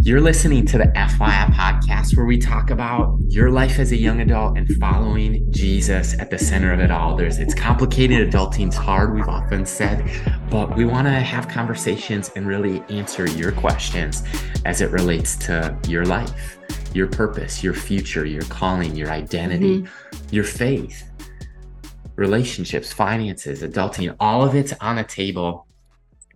You're listening to the FYI podcast where we talk about your life as a young adult and following Jesus at the center of it all. There's it's complicated, adulting's hard, we've often said, but we want to have conversations and really answer your questions as it relates to your life, your purpose, your future, your calling, your identity, mm-hmm. your faith, relationships, finances, adulting, all of it's on the table.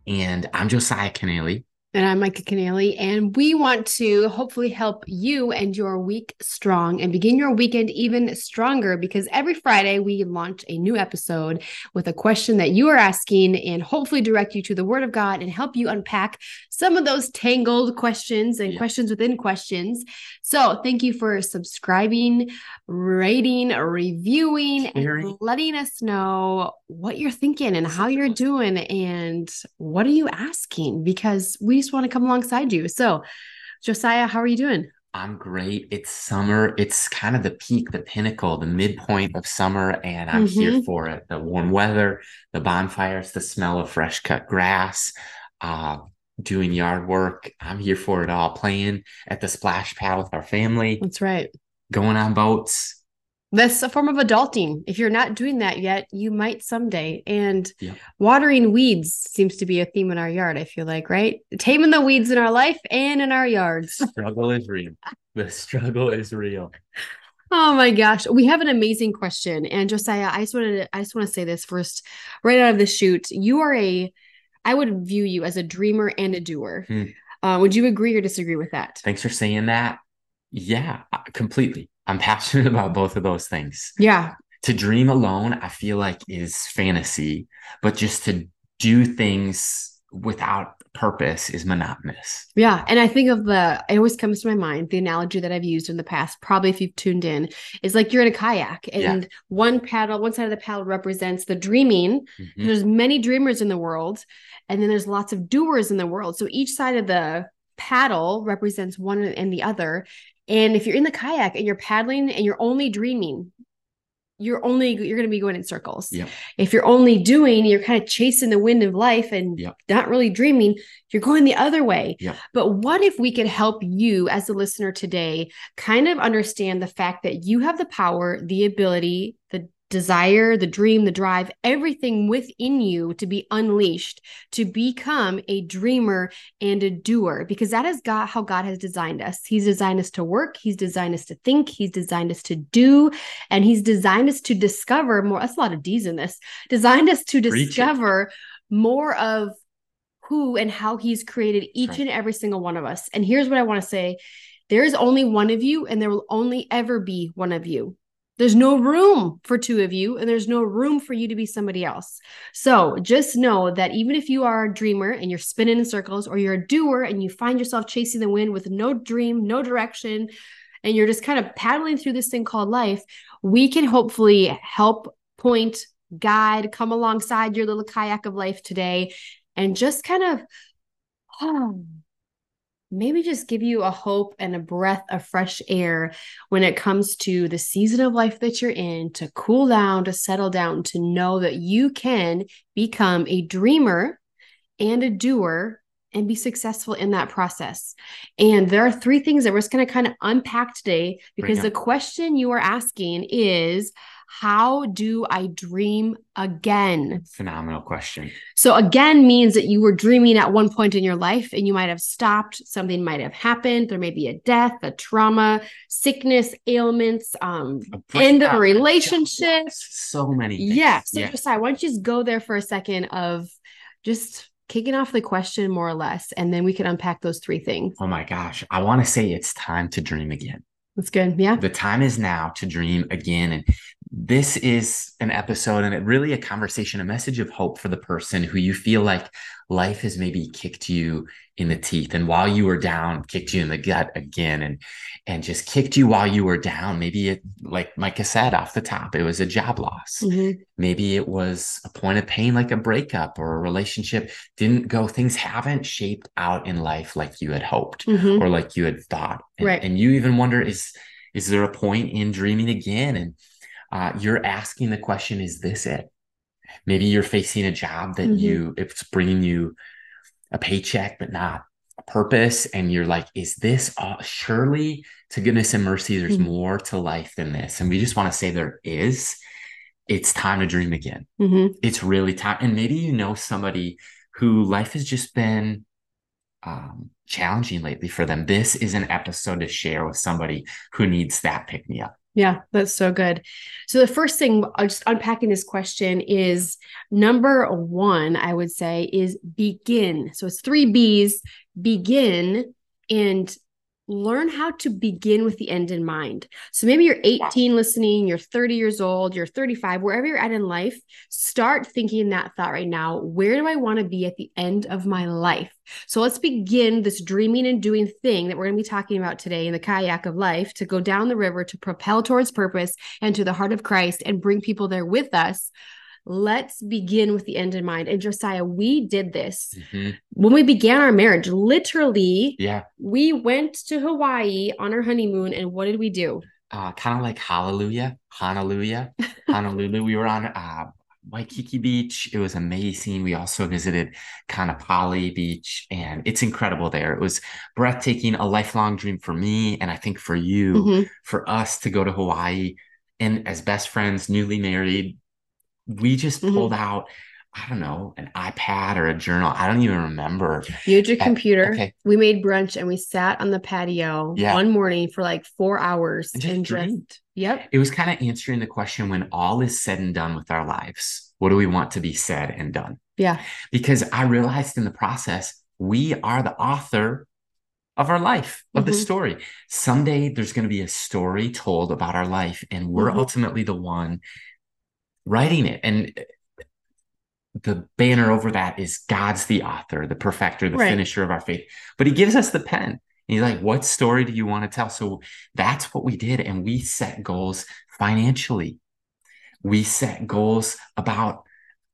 And I'm Josiah Kennealy. And I'm Micah Kennealy, and we want to hopefully help you and your week strong and begin your weekend even stronger because every Friday we launch a new episode with a question that you are asking and hopefully direct you to the Word of God and help you unpack some of those tangled questions and yeah. questions within questions. So thank you for subscribing, rating, reviewing, and letting us know what you're thinking and how you're doing and what are you asking because we just want to come alongside you. So, Josiah, how are you doing? I'm great. It's summer. It's kind of the peak, the pinnacle, the midpoint of summer, and I'm mm-hmm. here for it. The warm weather, the bonfires, the smell of fresh cut grass, uh, doing yard work. I'm here for it all. Playing at the splash pad with our family. That's right. Going on boats. That's a form of adulting. If you're not doing that yet, you might someday. And yep. watering weeds seems to be a theme in our yard, I feel like, right? Taming the weeds in our life and in our yards. Struggle is real. The struggle is real. Oh my gosh. We have an amazing question. And Josiah, I just wanted to, I just want to say this first, right out of the chute. You are a, I would view you as a dreamer and a doer. Hmm. Uh, would you agree or disagree with that? Thanks for saying that. Yeah, completely. I'm passionate about both of those things. Yeah. To dream alone, I feel like is fantasy, but just to do things without purpose is monotonous. Yeah. And I think of the, it always comes to my mind, the analogy that I've used in the past, probably if you've tuned in, is like you're in a kayak and yeah. one paddle, one side of the paddle represents the dreaming. Mm-hmm. There's many dreamers in the world, and then there's lots of doers in the world. So each side of the paddle represents one and the other. And if you're in the kayak and you're paddling and you're only dreaming, you're only you're going to be going in circles. Yep. If you're only doing, you're kind of chasing the wind of life and yep. not really dreaming, you're going the other way. Yep. But what if we could help you as a listener today kind of understand the fact that you have the power, the ability, the desire, the dream, the drive, everything within you to be unleashed, to become a dreamer and a doer, because that is God, how God has designed us. He's designed us to work, He's designed us to think, He's designed us to do, and He's designed us to discover more. That's a lot of D's in this. Designed us to discover more of who and how He's created each right. and every single one of us. And here's what I want to say. There is only one of you, and there will only ever be one of you. There's no room for two of you, and there's no room for you to be somebody else. So just know that even if you are a dreamer and you're spinning in circles, or you're a doer and you find yourself chasing the wind with no dream, no direction, and you're just kind of paddling through this thing called life, we can hopefully help point, guide, come alongside your little kayak of life today and just kind of. Oh, maybe just give you a hope and a breath of fresh air when it comes to the season of life that you're in to cool down, to settle down, to know that you can become a dreamer and a doer and be successful in that process. And there are three things that we're just going to kind of unpack today because the question you are asking is how do I dream again? Phenomenal question. So, again means that you were dreaming at one point in your life and you might have stopped. Something might have happened. There may be a death, a trauma, sickness, ailments, um, end of a relationship. So many. Things. Yeah. So, yeah. Josiah, why don't you just go there for a second of just kicking off the question more or less, and then we can unpack those three things. Oh my gosh. I want to say it's time to dream again. That's good. Yeah. The time is now to dream again. And this is an episode and it really a conversation, a message of hope for the person who you feel like life has maybe kicked you in the teeth and while you were down, kicked you in the gut again and and just kicked you while you were down. Maybe it like Micah said off the top, it was a job loss. Mm-hmm. Maybe it was a point of pain like a breakup or a relationship didn't go, things haven't shaped out in life like you had hoped mm-hmm. or like you had thought. And, right. and you even wonder is is there a point in dreaming again? And uh, you're asking the question, is this it? Maybe you're facing a job that mm-hmm. you, it's bringing you a paycheck, but not purpose and you're like, is this all surely to goodness and mercy? There's Mhm. more to life than this. And we just want to say there is. It's time to dream again. Mhm. It's really time. And maybe you know somebody who life has just been um, challenging lately for them. This is an episode to share with somebody who needs that pick me up. Yeah, that's so good. So the first thing, uh, just unpacking this question is number one, I would say, is begin. So it's three B's, begin and learn how to begin with the end in mind. So maybe you're 18 listening, you're 30 years old, you're 35, wherever you're at in life, start thinking that thought right now. Where do I want to be at the end of my life? So let's begin this dreaming and doing thing that we're going to be talking about today in the kayak of life to go down the river to propel towards purpose and to the heart of Christ and bring people there with us. Let's begin with the end in mind. And Josiah, we did this Mhm. when we began our marriage. Literally, Yeah. we went to Hawaii on our honeymoon. And what did we do? Uh, kind of like Hallelujah, Honolulu, Honolulu. We were on uh, Waikiki Beach. It was amazing. We also visited Kaanapali Beach, and it's incredible there. It was breathtaking, a lifelong dream for me, and I think for you, Mhm. for us to go to Hawaii. And as best friends, newly married, we just Mhm. pulled out, I don't know, an iPad or a journal. I don't even remember. You had your Uh, computer. okay. We made brunch and we sat on the patio Yeah. one morning for like four hours And just and just, yep. It was kind of answering the question when all is said and done with our lives, what do we want to be said and done? Yeah. Because I realized in the process, we are the author of our life, of the Mhm. story. Someday there's going to be a story told about our life, and we're Mhm. ultimately the one writing it. And the banner over that is God's the author, the perfecter, the Right. finisher of our faith. But he gives us the pen. And he's like, what story do you want to tell? So that's what we did. And we set goals financially. We set goals about,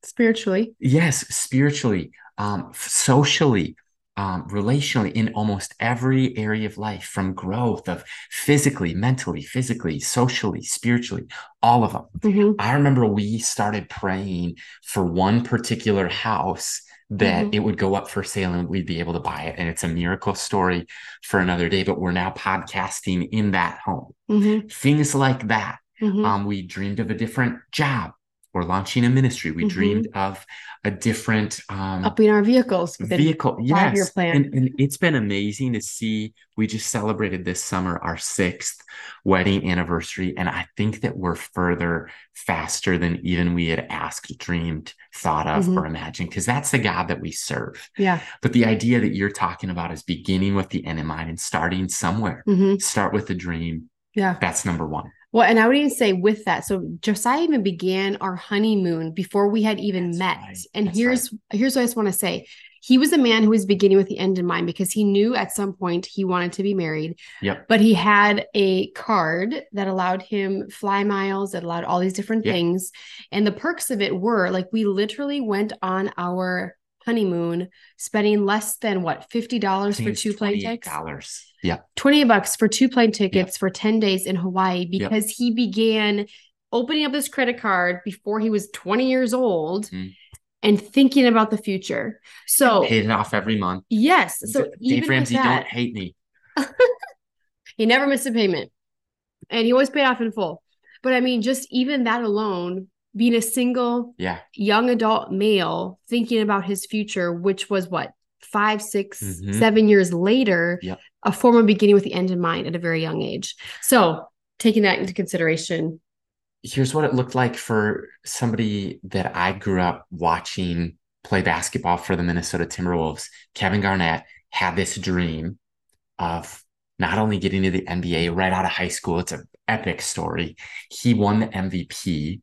Spiritually. yes, spiritually, um, socially, um, relationally, in almost every area of life, from growth of physically, mentally, physically, socially, spiritually, all of them. Mhm. I remember we started praying for one particular house that Mhm. it would go up for sale and we'd be able to buy it. And it's a miracle story for another day, but we're now podcasting in that home. Mhm. Things like that. Mhm. Um, we dreamed of a different job. We're launching a ministry. We Mhm. dreamed of a different um, Upping our vehicles vehicle. Yes. plan. And, and it's been amazing to see. We just celebrated this summer our sixth wedding anniversary. And I think that we're further faster than even we had asked, dreamed, thought of, Mhm. or imagined, because that's the God that we serve. Yeah. But the idea that you're talking about is beginning with the end in mind and starting somewhere. Mhm. Start with the dream. Yeah. That's number one. Well, and I would even say with that, so Josiah even began our honeymoon before we had even That's met. right. And That's here's here's what I just want to say. He was a man who was beginning with the end in mind because he knew at some point he wanted to be married, Yep. but he had a card that allowed him fly miles, that allowed all these different Yeah. things. And the perks of it were like we literally went on our honeymoon spending less than what $50 for two plane tickets dollars. Yeah. 20 bucks for two plane tickets for 10 days in Hawaii because he began opening up his credit card before he was 20 years old Mhm. and thinking about the future. So, Paid it off every month. yes. So, Dave even Ramsey, that, don't hate me. he never missed a payment and he always paid off in full. But I mean, just even that alone, being a single Yeah. young adult male thinking about his future, which was what, five, six, Mhm. seven years later, Yep. a form of beginning with the end in mind at a very young age. So, taking that into consideration. here's what it looked like for somebody that I grew up watching play basketball for the Minnesota Timberwolves. Kevin Garnett had this dream of not only getting to the NBA right out of high school, it's an epic story. He won the MVP,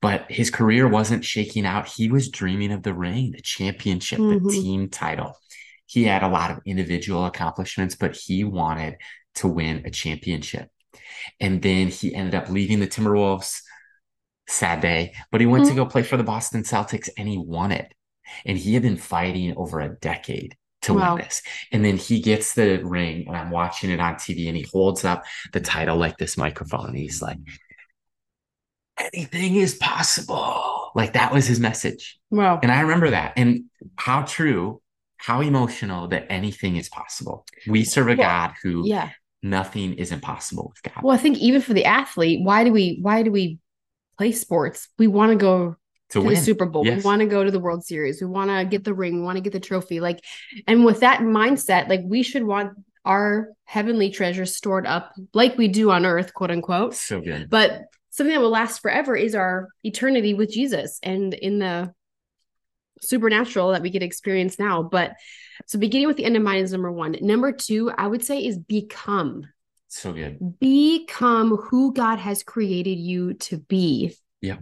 but his career wasn't shaking out. He was dreaming of the ring, the championship, Mhm. the team title. He had a lot of individual accomplishments, but he wanted to win a championship. And then he ended up leaving the Timberwolves. Sad day, but he went to Mhm. go play for the Boston Celtics and he won it. And he had been fighting over a decade to Wow. win this. And then he gets the ring, and I'm watching it on TV, and he holds up the title like this microphone, and he's like, anything is possible. Like that was his message. Wow. And I remember that. And how true, how emotional that anything is possible. We serve a Well, God who Yeah. nothing is impossible with God. Well, I think even for the athlete, why do we why do we play sports? We want to go to to win. the Super Bowl. Yes. We want to go to the World Series. We want to get the ring. We want to get the trophy. Like, and with that mindset, like we should want our heavenly treasures stored up like we do on earth, quote unquote. So good. But something that will last forever is our eternity with Jesus and in the supernatural that we get experience now. But so beginning with the end in mind is number one. Number two, I would say is become. So good. Become who God has created you to be. Yeah.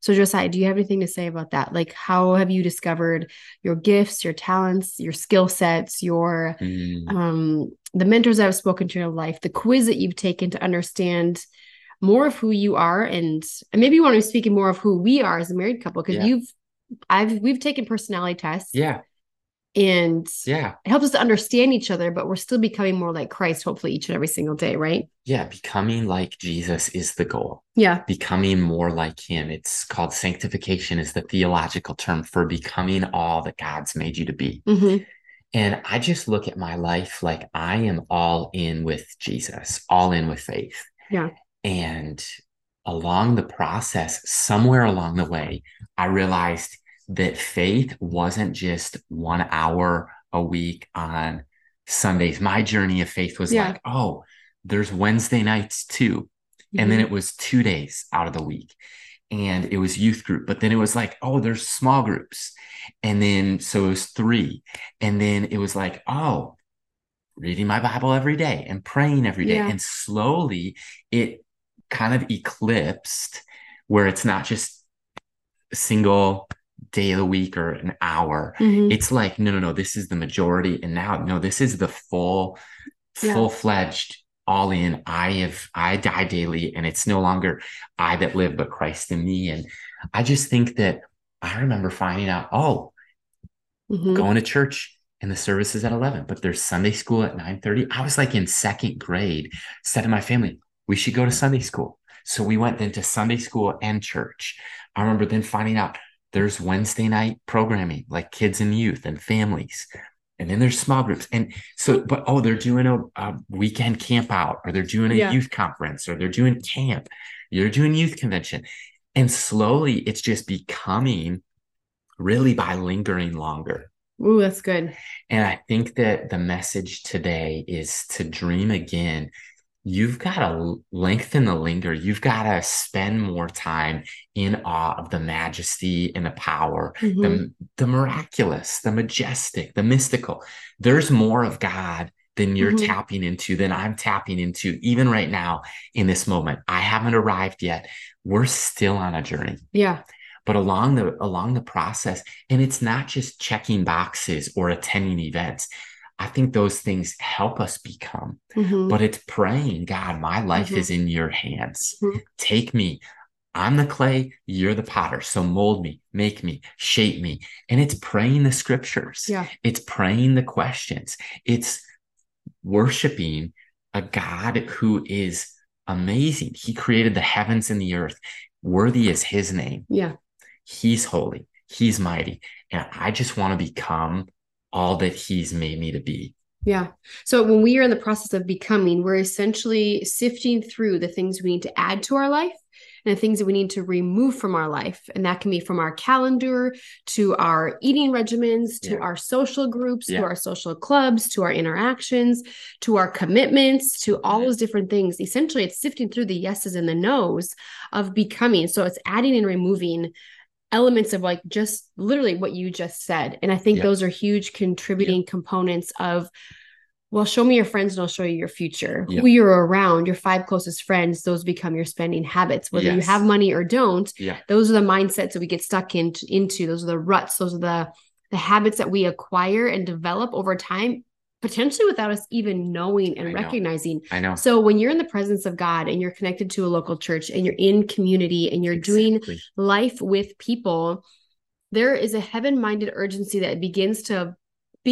So Josiah, do you have anything to say about that? Like how have you discovered your gifts, your talents, your skill sets, your Mm, um the mentors that have spoken to your life, the quiz that you've taken to understand more of who you are and, and maybe you want to be speaking more of who we are as a married couple because Yeah. you've I've we've taken personality tests yeah. and Yeah. it helps us to understand each other, but we're still becoming more like Christ, hopefully each and every single day, right? Yeah. Becoming like Jesus is the goal. Yeah. Becoming more like him. It's called sanctification is the theological term for becoming all that God's made you to be. hmm And I just look at my life like I am all in with Jesus, all in with faith. Yeah. And along the process, somewhere along the way, I realized that faith wasn't just one hour a week on Sundays. My journey of faith was Yeah. like, oh, there's Wednesday nights too. And then mm-hmm. it was two days out of the week. And it was youth group. But then it was like, oh, there's small groups. And then so it was three. And then it was like, oh, reading my Bible every day and praying every day. Yeah. And slowly it kind of eclipsed where it's not just a single day of the week or an hour. Mhm. It's like, no, no, no, this is the majority. And now, no, this is the full, Yeah. full fledged, all in. I have, I die daily, and it's no longer I that live, but Christ in me. And I just think that I remember finding out, oh, Mhm. going to church and the service is at 11 but there's sunday school at 9.30 i was like in second grade said to my family we should go to sunday school so we went then to sunday school and church i remember then finding out there's wednesday night programming like kids and youth and families and then there's small groups and so but oh they're doing a, a weekend camp out or they're doing a Yeah. youth conference or they're doing camp you're doing youth convention and slowly it's just becoming really by lingering longer Ooh, that's good. and I think that the message today is to dream again. You've got to lengthen the linger. You've got to spend more time in awe of the majesty and the power, Mhm. the, the miraculous, the majestic, the mystical. There's more of God than you're Mhm. tapping into, than I'm tapping into, even right now in this moment. I haven't arrived yet. We're still on a journey Yeah. but along the along the process and it's not just checking boxes or attending events i think those things help us become Mhm. but it's praying god my life Mhm. is in your hands. Mhm. take me. I'm the clay you're the potter. So mold me make me shape me. And it's praying the scriptures. Yeah. it's praying the questions. It's worshiping a god who is amazing. He created the heavens and the earth. Worthy is his name. Yeah. He's holy, he's mighty, and I just want to become all that he's made me to be. Yeah. So when we are in the process of becoming, we're essentially sifting through the things we need to add to our life and the things that we need to remove from our life. And that can be from our calendar to our eating regimens, to Yeah. our social groups, Yeah. to our social clubs, to our interactions, to our commitments, to all those different things. Essentially, it's sifting through the yeses and the nos of becoming. So it's adding and removing elements of like just literally what you just said. And I think Yeah. those are huge contributing components of well, show me your friends and I'll show you your future. Yeah. Who you're around, your five closest friends, those become your spending habits. Whether you have money or don't, Yeah. those are the mindsets that we get stuck in, into. Those are the ruts. Those are the the habits that we acquire and develop over time, potentially without us even knowing and I know. recognizing. I know. So when you're in the presence of God and you're connected to a local church and you're in community and you're doing life with people, there is a heaven minded urgency that begins to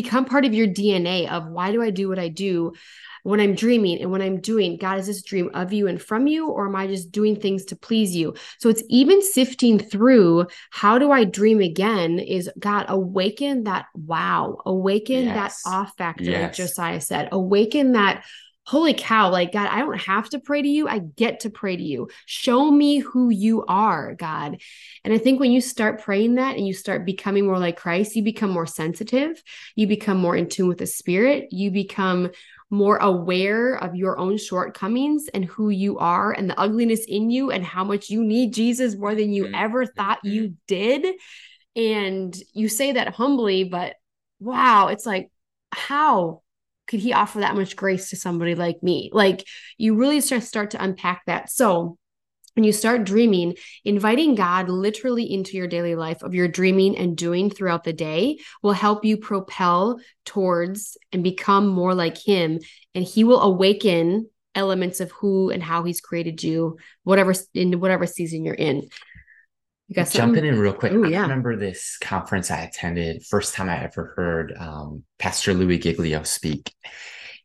become part of your DNA of why do I do what I do when I'm dreaming and when I'm doing, God, is this dream of you and from you, or am I just doing things to please you? So it's even sifting through how do I dream again is God, awaken that wow, awaken yes. that off factor, yes. like Josiah said, awaken that holy cow, like God, I don't have to pray to you. I get to pray to you. Show me who you are, God. And I think when you start praying that and you start becoming more like Christ, you become more sensitive. You become more in tune with the spirit. You become more aware of your own shortcomings and who you are and the ugliness in you and how much you need Jesus more than you mm-hmm. ever thought you mm-hmm. did. And you say that humbly, but wow, it's like, how could he offer that much grace to somebody like me? Like you really start start to unpack that. So when you start dreaming, inviting God literally into your daily life of your dreaming and doing throughout the day will help you propel towards and become more like Him. And He will awaken elements of who and how He's created you, whatever in whatever season you're in. You got jumping in real quick. Ooh, yeah. I remember this conference I attended, first time I ever heard um, Pastor Louis Giglio speak.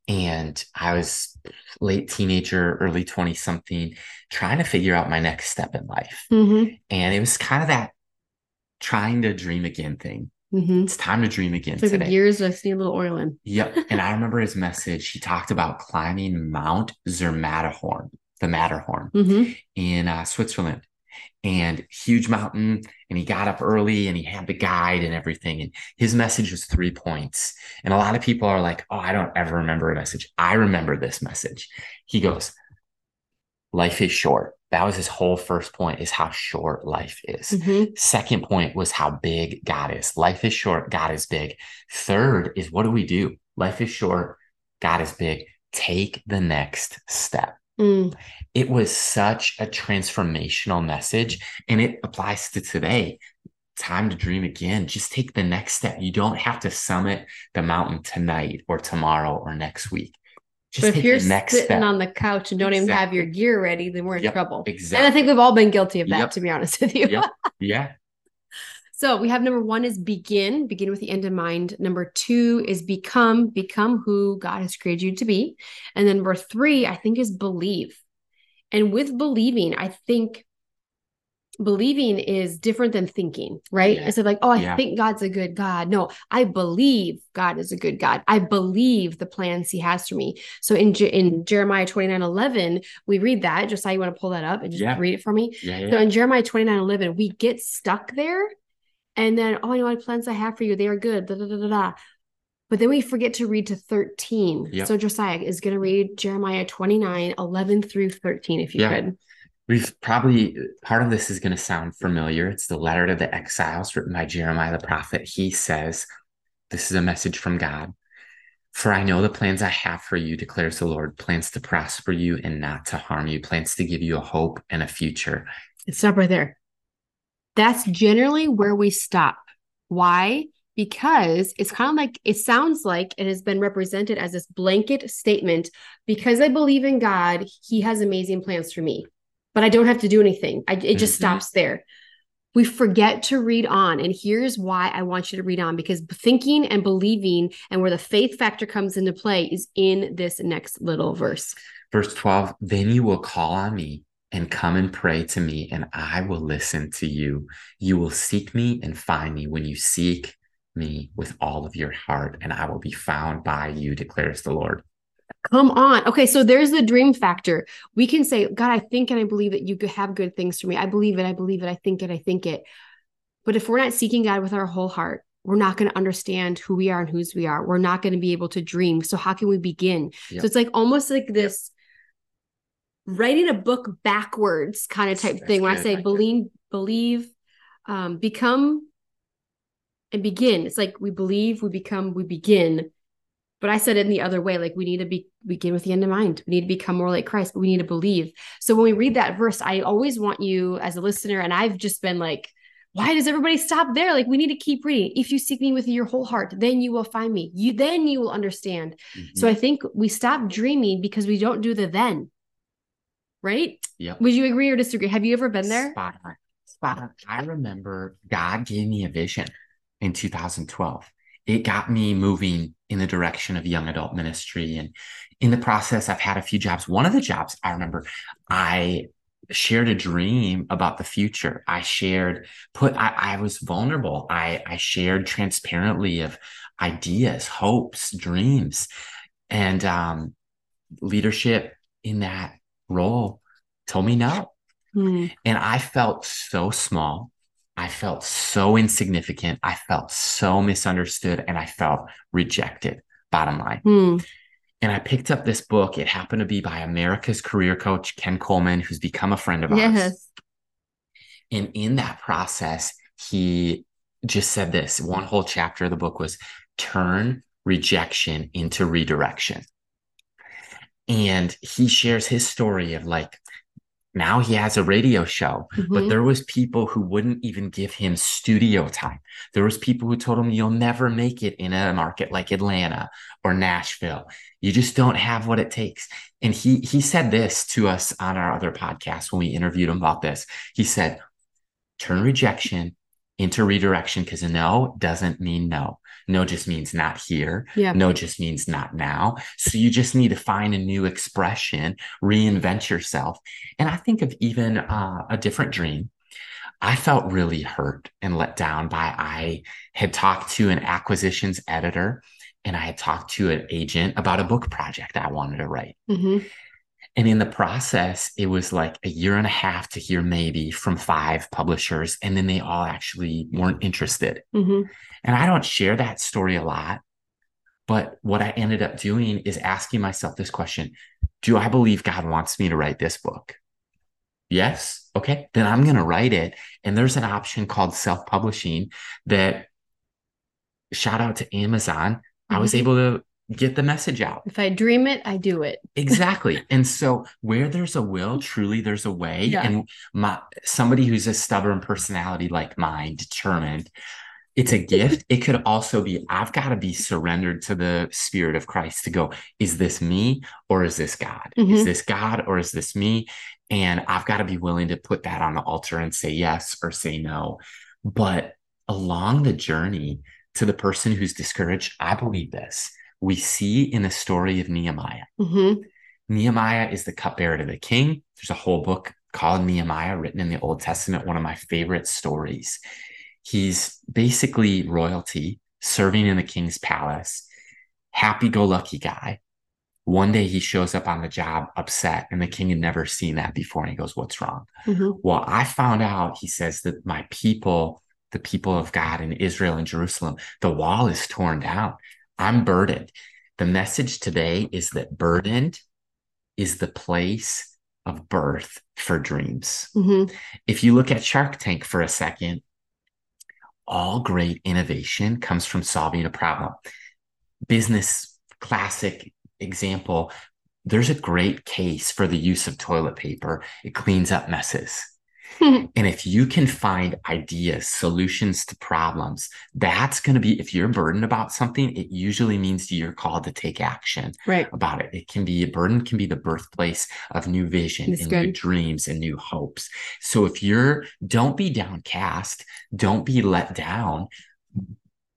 And I was late teenager, early 20 something, trying to figure out my next step in life. Mm-hmm. And it was kind of that trying to dream again thing. Mm-hmm. It's time to dream again. It's like today. gears just need a little oil in. yep. And I remember his message. He talked about climbing Mount Zermatterhorn, the Matterhorn mm-hmm. in uh, Switzerland and huge mountain and he got up early and he had the guide and everything and his message was three points. And a lot of people are like oh i don't ever remember a message. I remember this message. He goes life is short. That was his whole first point is how short life is. Mm-hmm. second point was how big god is. Life is short god is big. Third is what do we do? Life is short god is big. Take the next step Mm. It was such a transformational message, and it applies to today. Time to dream again. Just take the next step. You don't have to summit the mountain tonight or tomorrow or next week. Just but if you're sitting step. on the couch and don't exactly. even have your gear ready, then we're in yep, trouble. Exactly. And I think we've all been guilty of that, yep. to be honest with you. yep. Yeah. So we have number one is begin, begin with the end in mind. Number two is become, become who God has created you to be. And then number three, I think, is believe. And with believing, I think believing is different than thinking, right? Yeah. I said, like, oh, I yeah. think God's a good God. No, I believe God is a good God. I believe the plans he has for me. So in, Je- in Jeremiah 29 11, we read that. Just how you want to pull that up and just yeah. read it for me. So in Jeremiah 29 11, we get stuck there and then, oh, I know what plans I have for you. They are good. Da, da, da, da, da. But then we forget to read to 13. Yep. So Josiah is going to read Jeremiah 29, 11 through 13, if you yeah. could. We've probably, part of this is going to sound familiar. It's the letter to the exiles written by Jeremiah the prophet. He says, This is a message from God. For I know the plans I have for you, declares the Lord plans to prosper you and not to harm you, plans to give you a hope and a future. It's Stop right there. That's generally where we stop. Why? Because it's kind of like it sounds like it has been represented as this blanket statement because I believe in God, He has amazing plans for me, but I don't have to do anything. I, it just mm-hmm. stops there. We forget to read on. And here's why I want you to read on because thinking and believing and where the faith factor comes into play is in this next little verse. Verse 12 Then you will call on me and come and pray to me, and I will listen to you. You will seek me and find me when you seek me with all of your heart, and I will be found by you, declares the Lord. Come on. Okay, so there's the dream factor. We can say, God, I think and I believe that you could have good things for me. I believe it. I believe it. I think it. I think it. But if we're not seeking God with our whole heart, we're not going to understand who we are and whose we are. We're not going to be able to dream. So how can we begin? Yep. So it's like almost like this writing a book backwards kind of type That's thing. When I say believe, believe, um, become, and begin. It's like we believe, we become, we begin. But I said it in the other way, like we need to be begin with the end in mind. We need to become more like Christ, but we need to believe. So when we read that verse, I always want you as a listener, and I've just been like, why does everybody stop there? Like we need to keep reading. If you seek me with your whole heart, then you will find me. You then you will understand. Mm-hmm. So I think we stop dreaming because we don't do the then right? Yeah. Would you agree or disagree? Have you ever been there? Spot on. Spot on. I remember God gave me a vision in 2012. it got me moving in the direction of young adult ministry. And in the process, I've had a few jobs. One of the jobs I remember, I shared a dream about the future. I shared, put, I, I was vulnerable. I, I shared transparently of ideas, hopes, dreams. And um, leadership in that role told me no. Mm. And I felt so small. I felt so insignificant. I felt so misunderstood and I felt rejected, bottom line. Mm. And I picked up this book. It happened to be by America's career coach, Ken Coleman, who's become a friend of yes. ours. And in that process, he just said this one whole chapter of the book was turn rejection into redirection. And he shares his story of like now he has a radio show mm-hmm. but there was people who wouldn't even give him studio time. There was people who told him you'll never make it in a market like atlanta or nashville. You just don't have what it takes. And he he said this to us on our other podcast when we interviewed him about this. He said turn rejection into redirection because a no doesn't mean no no just means not here. Yeah. No just means not now. So you just need to find a new expression, reinvent yourself. And I think of even uh, a different dream. I felt really hurt and let down by I had talked to an acquisitions editor and I had talked to an agent about a book project I wanted to write. Mm-hmm. And in the process, it was like a year and a half to hear maybe from five publishers. And then they all actually weren't interested. Mm-hmm. And I don't share that story a lot. But what I ended up doing is asking myself this question Do I believe God wants me to write this book? Yes. Okay. Then I'm going to write it. And there's an option called self publishing that, shout out to Amazon. Mm-hmm. I was mm-hmm. able to get the message out. If I dream it, I do it. exactly. And so where there's a will, truly there's a way. Yeah. And my somebody who's a stubborn personality like mine, determined, it's a gift. it could also be I've got to be surrendered to the spirit of Christ to go, is this me or is this God? Mm-hmm. Is this God or is this me? And I've got to be willing to put that on the altar and say yes or say no. But along the journey to the person who's discouraged, I believe this we see in the story of Nehemiah. Mm-hmm. Nehemiah is the cupbearer to the king. There's a whole book called Nehemiah written in the Old Testament, one of my favorite stories. He's basically royalty serving in the king's palace, happy go lucky guy. One day he shows up on the job upset, and the king had never seen that before. And he goes, What's wrong? Mm-hmm. Well, I found out, he says, that my people, the people of God in Israel and Jerusalem, the wall is torn down. I'm burdened. The message today is that burdened is the place of birth for dreams. Mm-hmm. If you look at Shark Tank for a second, all great innovation comes from solving a problem. Business classic example there's a great case for the use of toilet paper, it cleans up messes. and if you can find ideas, solutions to problems, that's going to be, if you're burdened about something, it usually means you're called to take action right. about it. It can be, a burden can be the birthplace of new vision that's and good. new dreams and new hopes. So if you're, don't be downcast, don't be let down.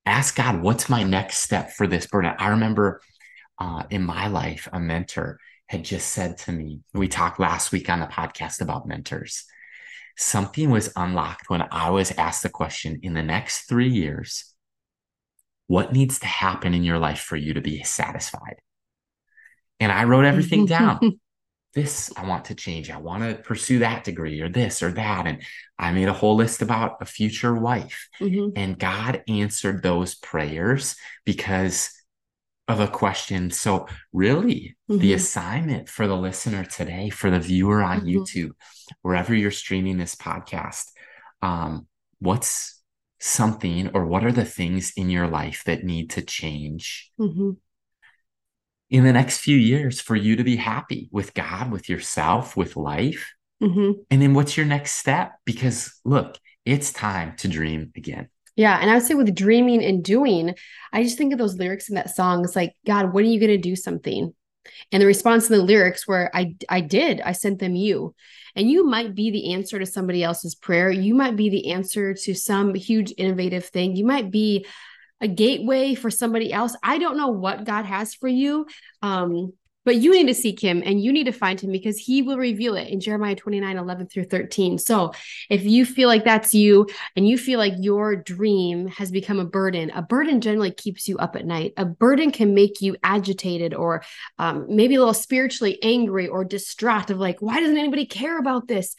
Ask God, what's my next step for this burden? I remember uh, in my life, a mentor had just said to me, we talked last week on the podcast about mentors something was unlocked when I was asked the question in the next three years, what needs to happen in your life for you to be satisfied? And I wrote everything down. This I want to change. I want to pursue that degree or this or that. And I made a whole list about a future wife. Mm-hmm. And God answered those prayers because of a question. So, really, mm-hmm. the assignment for the listener today, for the viewer on mm-hmm. YouTube, wherever you're streaming this podcast, um, what's something or what are the things in your life that need to change mm-hmm. in the next few years for you to be happy with God, with yourself, with life? Mm-hmm. And then what's your next step? Because look, it's time to dream again. Yeah. And I would say with dreaming and doing, I just think of those lyrics in that song. It's like, God, when are you going to do something? And the response in the lyrics where I I did, I sent them you. And you might be the answer to somebody else's prayer. You might be the answer to some huge innovative thing. You might be a gateway for somebody else. I don't know what God has for you. Um, but you need to seek him and you need to find him because he will reveal it in Jeremiah 29 11 through 13. So if you feel like that's you and you feel like your dream has become a burden, a burden generally keeps you up at night. A burden can make you agitated or um, maybe a little spiritually angry or distraught of like, why doesn't anybody care about this?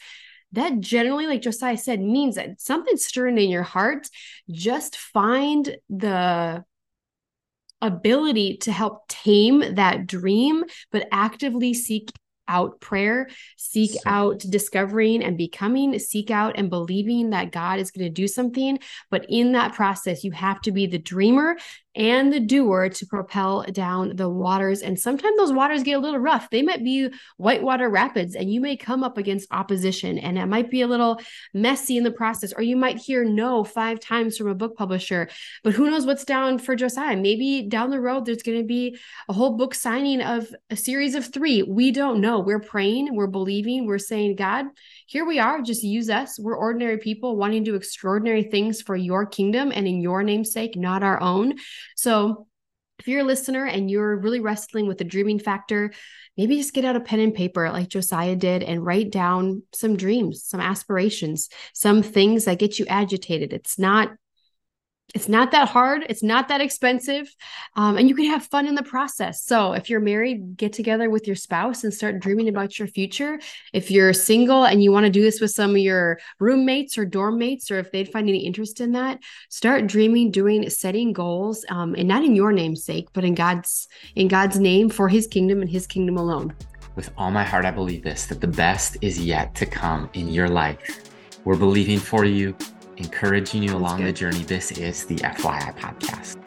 that generally, like Josiah said, means that something's stirring in your heart. Just find the ability to help tame that dream, but actively seek out prayer, seek so. out discovering and becoming, seek out and believing that God is going to do something. But in that process, you have to be the dreamer and the doer to propel down the waters. And sometimes those waters get a little rough. They might be whitewater rapids, and you may come up against opposition, and it might be a little messy in the process, or you might hear no five times from a book publisher. But who knows what's down for Josiah? Maybe down the road, there's going to be a whole book signing of a series of three. We don't know. We're praying, we're believing, we're saying, God, here we are. Just use us. We're ordinary people wanting to do extraordinary things for your kingdom and in your namesake, not our own. So if you're a listener and you're really wrestling with the dreaming factor, maybe just get out a pen and paper like Josiah did and write down some dreams, some aspirations, some things that get you agitated. It's not it's not that hard it's not that expensive um, and you can have fun in the process. So if you're married get together with your spouse and start dreaming about your future. If you're single and you want to do this with some of your roommates or dorm mates or if they'd find any interest in that start dreaming doing setting goals um, and not in your namesake but in god's in god's name for his kingdom and his kingdom alone. With all my heart i believe this that the best is yet to come in your life. We're believing for you encouraging you along the journey. This is the FYI podcast.